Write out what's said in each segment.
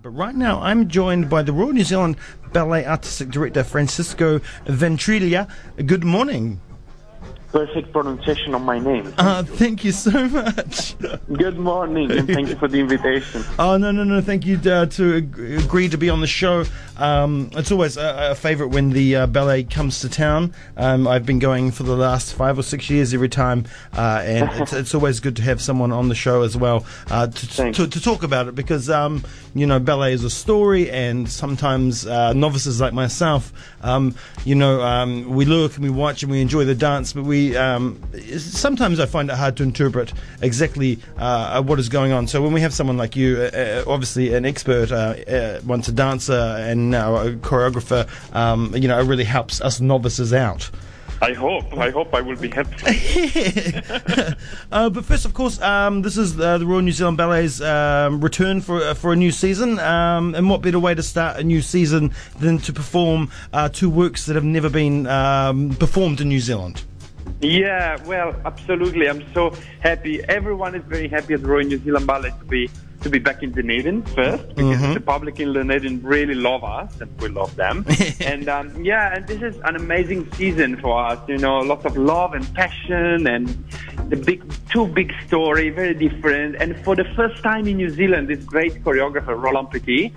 But right now, I'm joined by the Royal New Zealand Ballet Artistic Director Francesco Ventriglia. Good morning. Perfect pronunciation of my name. Uh, thank you so much. Good morning, and thank you for the invitation. Oh no no no! Thank you uh, to ag- agree to be on the show. Um, it's always a, a favourite when the uh, ballet comes to town. Um, I've been going for the last five or six years every time, uh, and it's, it's always good to have someone on the show as well uh, to, to, to talk about it because um, you know ballet is a story, and sometimes uh, novices like myself, um, you know, um, we look and we watch and we enjoy the dance, but we um, sometimes I find it hard to interpret exactly uh, what is going on. So when we have someone like you, uh, uh, obviously an expert, uh, uh, once a dancer and now a choreographer, um, you know, it really helps us novices out. I hope. I hope I will be happy. uh, but first, of course, um, this is uh, the Royal New Zealand Ballet's um, return for uh, for a new season. Um, and what better way to start a new season than to perform uh, two works that have never been um, performed in New Zealand? Yeah, well, absolutely. I'm so happy. Everyone is very happy at the Royal New Zealand Ballet to be to be back in Dunedin first because the public in Dunedin really love us and we love them. and um, yeah, and this is an amazing season for us. You know, lots of love and passion and the big two big story, very different. And for the first time in New Zealand, this great choreographer Roland Petit,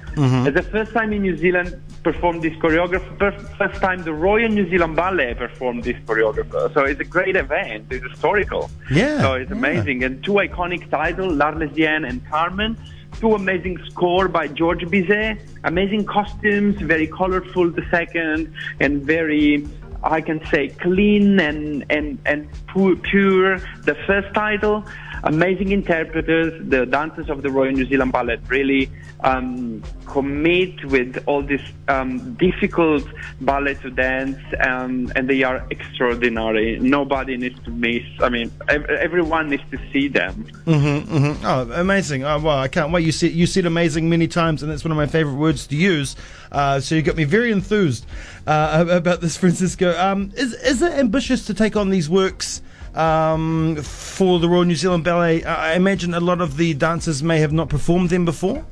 as the first time in New Zealand performed this choreographer. First, first time the Royal New Zealand Ballet performed this choreographer. So it's a great event. It's historical. Yeah, So it's yeah. amazing. And two iconic titles, L'Arlésienne and Carmen. Two amazing score by Georges Bizet. Amazing costumes, very colorful the second, and very, I can say, clean and, and, and pu- pure the first title. Amazing interpreters, the dancers of the Royal New Zealand Ballet really um, commit with all this um, difficult ballet to dance, um, and they are extraordinary. Nobody needs to miss. I mean, ev- everyone needs to see them. Mm-hmm, mm-hmm. Oh, amazing! Oh, well, I can't wait. You said you said amazing many times, and that's one of my favorite words to use. Uh, so you got me very enthused uh, about this, Francesco. Um, is is it ambitious to take on these works? Um, for the Royal New Zealand Ballet, I imagine a lot of the dancers may have not performed them before.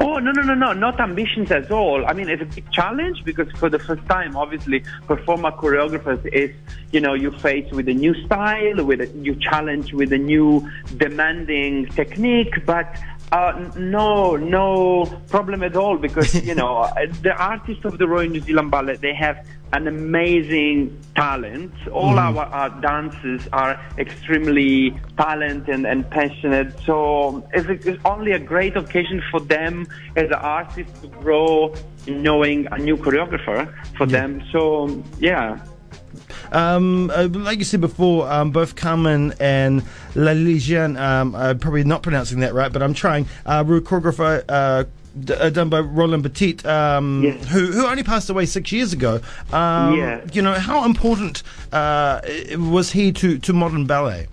Oh no no no no not ambitions at all. I mean it's a big challenge because for the first time, obviously, performer choreographers is you know you face with a new style, with a new challenge, with a new demanding technique, but. Uh, no, no problem at all because you know the artists of the Royal New Zealand Ballet they have an amazing talent. All our, our dancers are extremely talented and, and passionate. So it's, a, it's only a great occasion for them as artists to grow, knowing a new choreographer for them. So yeah. Um, uh, like you said before, um, both Carmen and La Legion, um, I'm probably not pronouncing that right, but I'm trying. Uh, were choreographer uh, d- uh, done by Roland Petit, um, Yes. who who only passed away six years ago. Um, Yeah. You know how important uh, was he to, to modern ballet?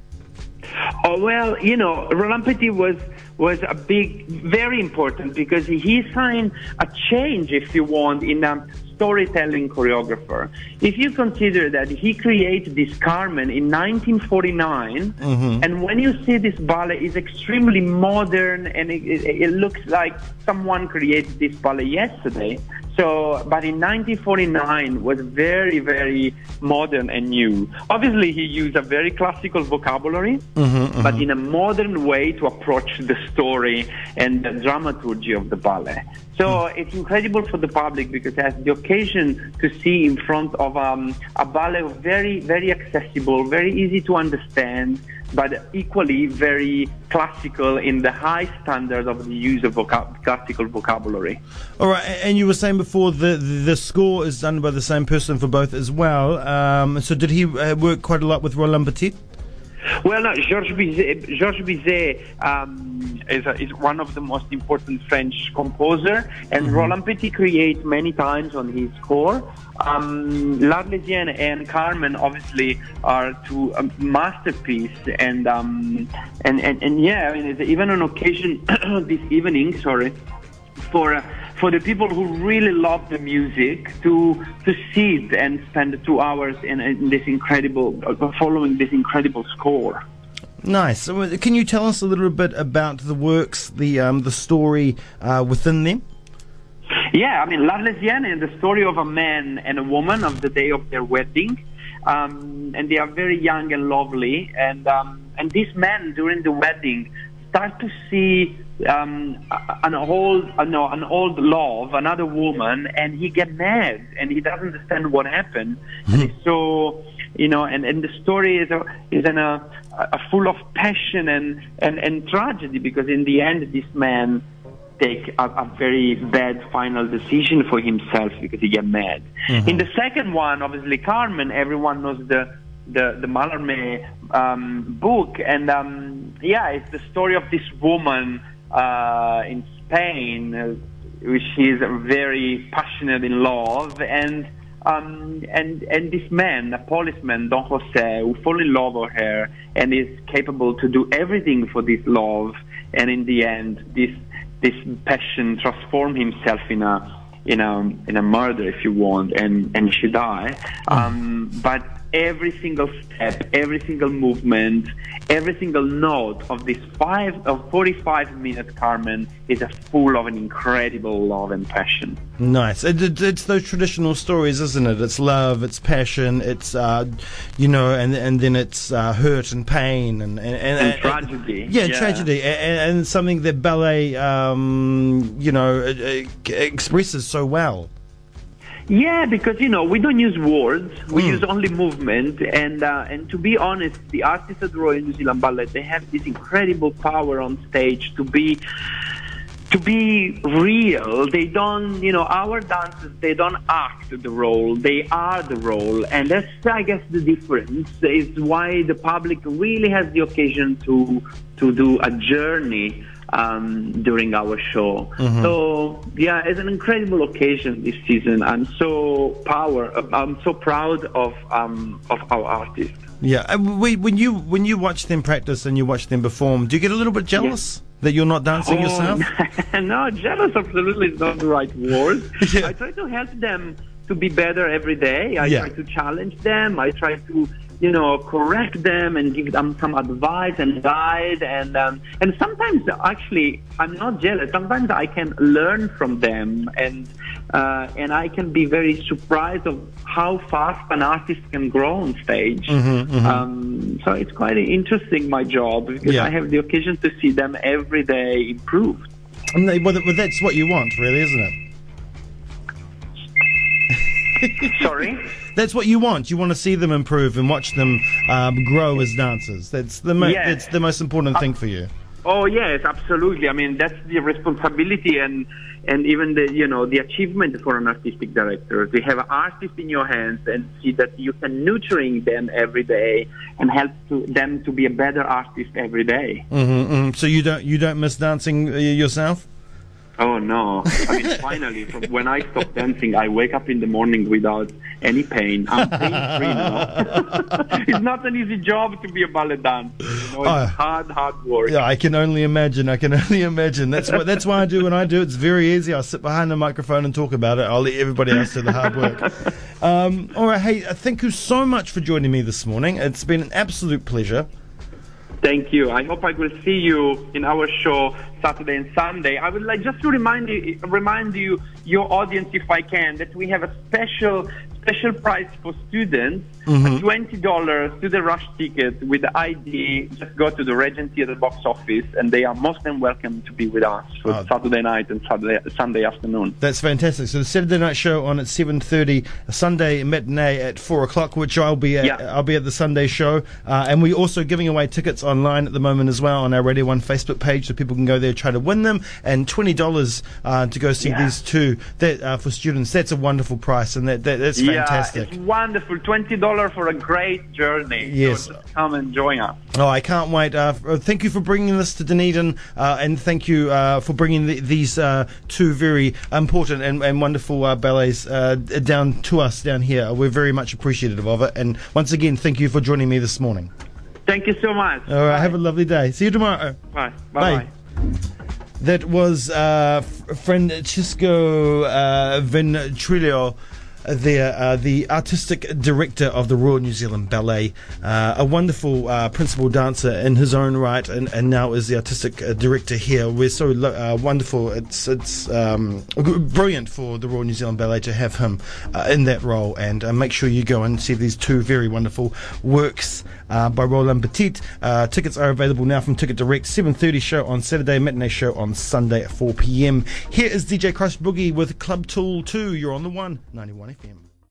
Oh well, you know, Roland Petit was was a big, very important because he signed a change, if you want, in a storytelling choreographer. If you consider that he created this Carmen in 1949, mm-hmm. and when you see this ballet, it's extremely modern and it, it, it looks like someone created this ballet yesterday. So, but in 1949 was very, very modern and new. Obviously, he used a very classical vocabulary, mm-hmm, mm-hmm. but in a modern way to approach the story and the dramaturgy of the ballet. So hmm. it's incredible for the public because it has the occasion to see in front of um, a ballet very, very accessible, very easy to understand, but equally very classical in the high standard of the use of classical vocabulary. All right, and you were saying before the the score is done by the same person for both as well. Um, so did he uh, work quite a lot with Roland Petit? Well, no, Georges Bizet, Georges Bizet um, is, a, is one of the most important French composer, and Roland Petit creates many times on his score. Um, L'Arlésienne and Carmen obviously are two um, masterpiece, and, um, and and and yeah, I mean, it's even on occasion this evening, sorry, for uh, for the people who really love the music to to sit and spend two hours in, in this incredible uh, following this incredible score. Nice. So, uh, can you tell us a little bit about the works, the um, the story uh, within them? Yeah, I mean, L'Arlésienne is the story of a man and a woman of the day of their wedding. Um, and they are very young and lovely. And, um, and this man, during the wedding, start to see um, an old, uh, no, an old love, another woman, and he get mad and he doesn't understand what happened. And so, you know, and, and the story is a, is in a, a full of passion and, and, and tragedy because in the end, this man take a, a, very bad final decision for himself because he get mad. Mm-hmm. In the second one, obviously Carmen, everyone knows the the the Mérimée um, book, and um, yeah, it's the story of this woman uh, in Spain, uh, which is very passionate in love, and um, and and this man, a policeman, Don Jose, who fall in love with her and is capable to do everything for this love, and in the end, this this passion transform himself in a in a in a murder, if you want, and and she die. Hmm. Um, but every single step, every single movement, every single note of this five of 45 minutes Carmen is a full of an incredible love and passion. Nice. It, it's those traditional stories, isn't it? It's love, it's passion, it's uh, you know, and and then it's uh, hurt and pain and and, and, and tragedy. Yeah, yeah. tragedy, and, and, something that ballet, um, you know, expresses so well. Yeah, because you know we don't use words; we mm. use only movement. And uh, and to be honest, the artists at Royal New Zealand Ballet they have this incredible power on stage to be to be real. They don't, you know, our dancers they don't act the role; they are the role, and that's I guess the difference. Is why the public really has the occasion to to do a journey um, during our show. Mm-hmm. So yeah, it's an incredible occasion this season. I'm so power. I'm so proud of um, of our artists. Yeah, uh, when you when you watch them practice and you watch them perform, do you get a little bit jealous? That you're not dancing oh, yourself? no, jealous absolutely is not the right word. yeah. I try to help them to be better every day. I yeah. try to challenge them. I try to you know, correct them and give them some advice and guide. And um, and sometimes actually, I'm not jealous. Sometimes I can learn from them, and uh, and I can be very surprised of how fast an artist can grow on stage. Mm-hmm, mm-hmm. Um, so it's quite interesting my job because yeah. I have the occasion to see them every day improve. And they, well, that's what you want, really, isn't it? Sorry that's what you want. You want to see them improve and watch them um, grow as dancers. That's the mo- yeah. that's the most important thing for you. Oh yes, absolutely. I mean that's the responsibility and and even the you know the achievement for an artistic director to have an artist in your hands and see that you can nurturing them every day and help to, them to be a better artist every day. Mm-hmm, mm-hmm. So you don't you don't miss dancing uh, yourself? Oh no! I mean, finally, when I stop dancing, I wake up in the morning without any pain. I'm pain free now. it's not an easy job to be a ballet dancer. You know, it's uh, hard, hard work. Yeah, I can only imagine. I can only imagine. That's what that's why I do when I do. It's very easy. I sit behind the microphone and talk about it. I'll let everybody else do the hard work. Um, all right. Hey, uh, thank you so much for joining me this morning. It's been an absolute pleasure. Thank you. I hope I will see you in our show Saturday and Sunday. I would like just to remind you, remind you, your audience, if I can, that we have a special special price for students, mm-hmm. $20 to the rush ticket with the ID. Just go to the Regency at the box office, and they are most than welcome to be with us for oh. Saturday night and Saturday, Sunday afternoon. That's fantastic. So the Saturday night show on at 7.30, Sunday matinee at 4 o'clock, which I'll be at, yeah. I'll be at the Sunday show. Uh, and we're also giving away tickets online at the moment as well on our Radio 1 Facebook page, so people can go there try to win them. And $20 uh, to go see yeah. these two that, uh, for students. That's a wonderful price, and that, that that's fantastic. Yeah, it's wonderful. $20 for a great journey. Yes. So come and join us. Oh, I can't wait. Uh, uh, thank you for bringing this to Dunedin, uh, and thank you uh, for bringing the, these uh, two very important and, and wonderful uh, ballets down to us down here. We're very much appreciative of it. And once again, thank you for joining me this morning. Thank you so much. All right, Bye. have a lovely day. See you tomorrow. Bye. Bye. Bye. That was uh, Francesco uh, Venturillo there, uh, the artistic director of the Royal New Zealand Ballet, uh, a wonderful uh, principal dancer in his own right, and, and now is the artistic uh, director here. We're so lo- uh, wonderful. It's it's um, brilliant for the Royal New Zealand Ballet to have him uh, in that role. And uh, make sure you go and see these two very wonderful works uh, by Roland Petit. Uh, tickets are available now from Ticket Direct. 7:30 show on Saturday, matinee show on Sunday at 4 p.m. Here is DJ Crush Boogie with Club Tool 2. You're on the one, 91 FM.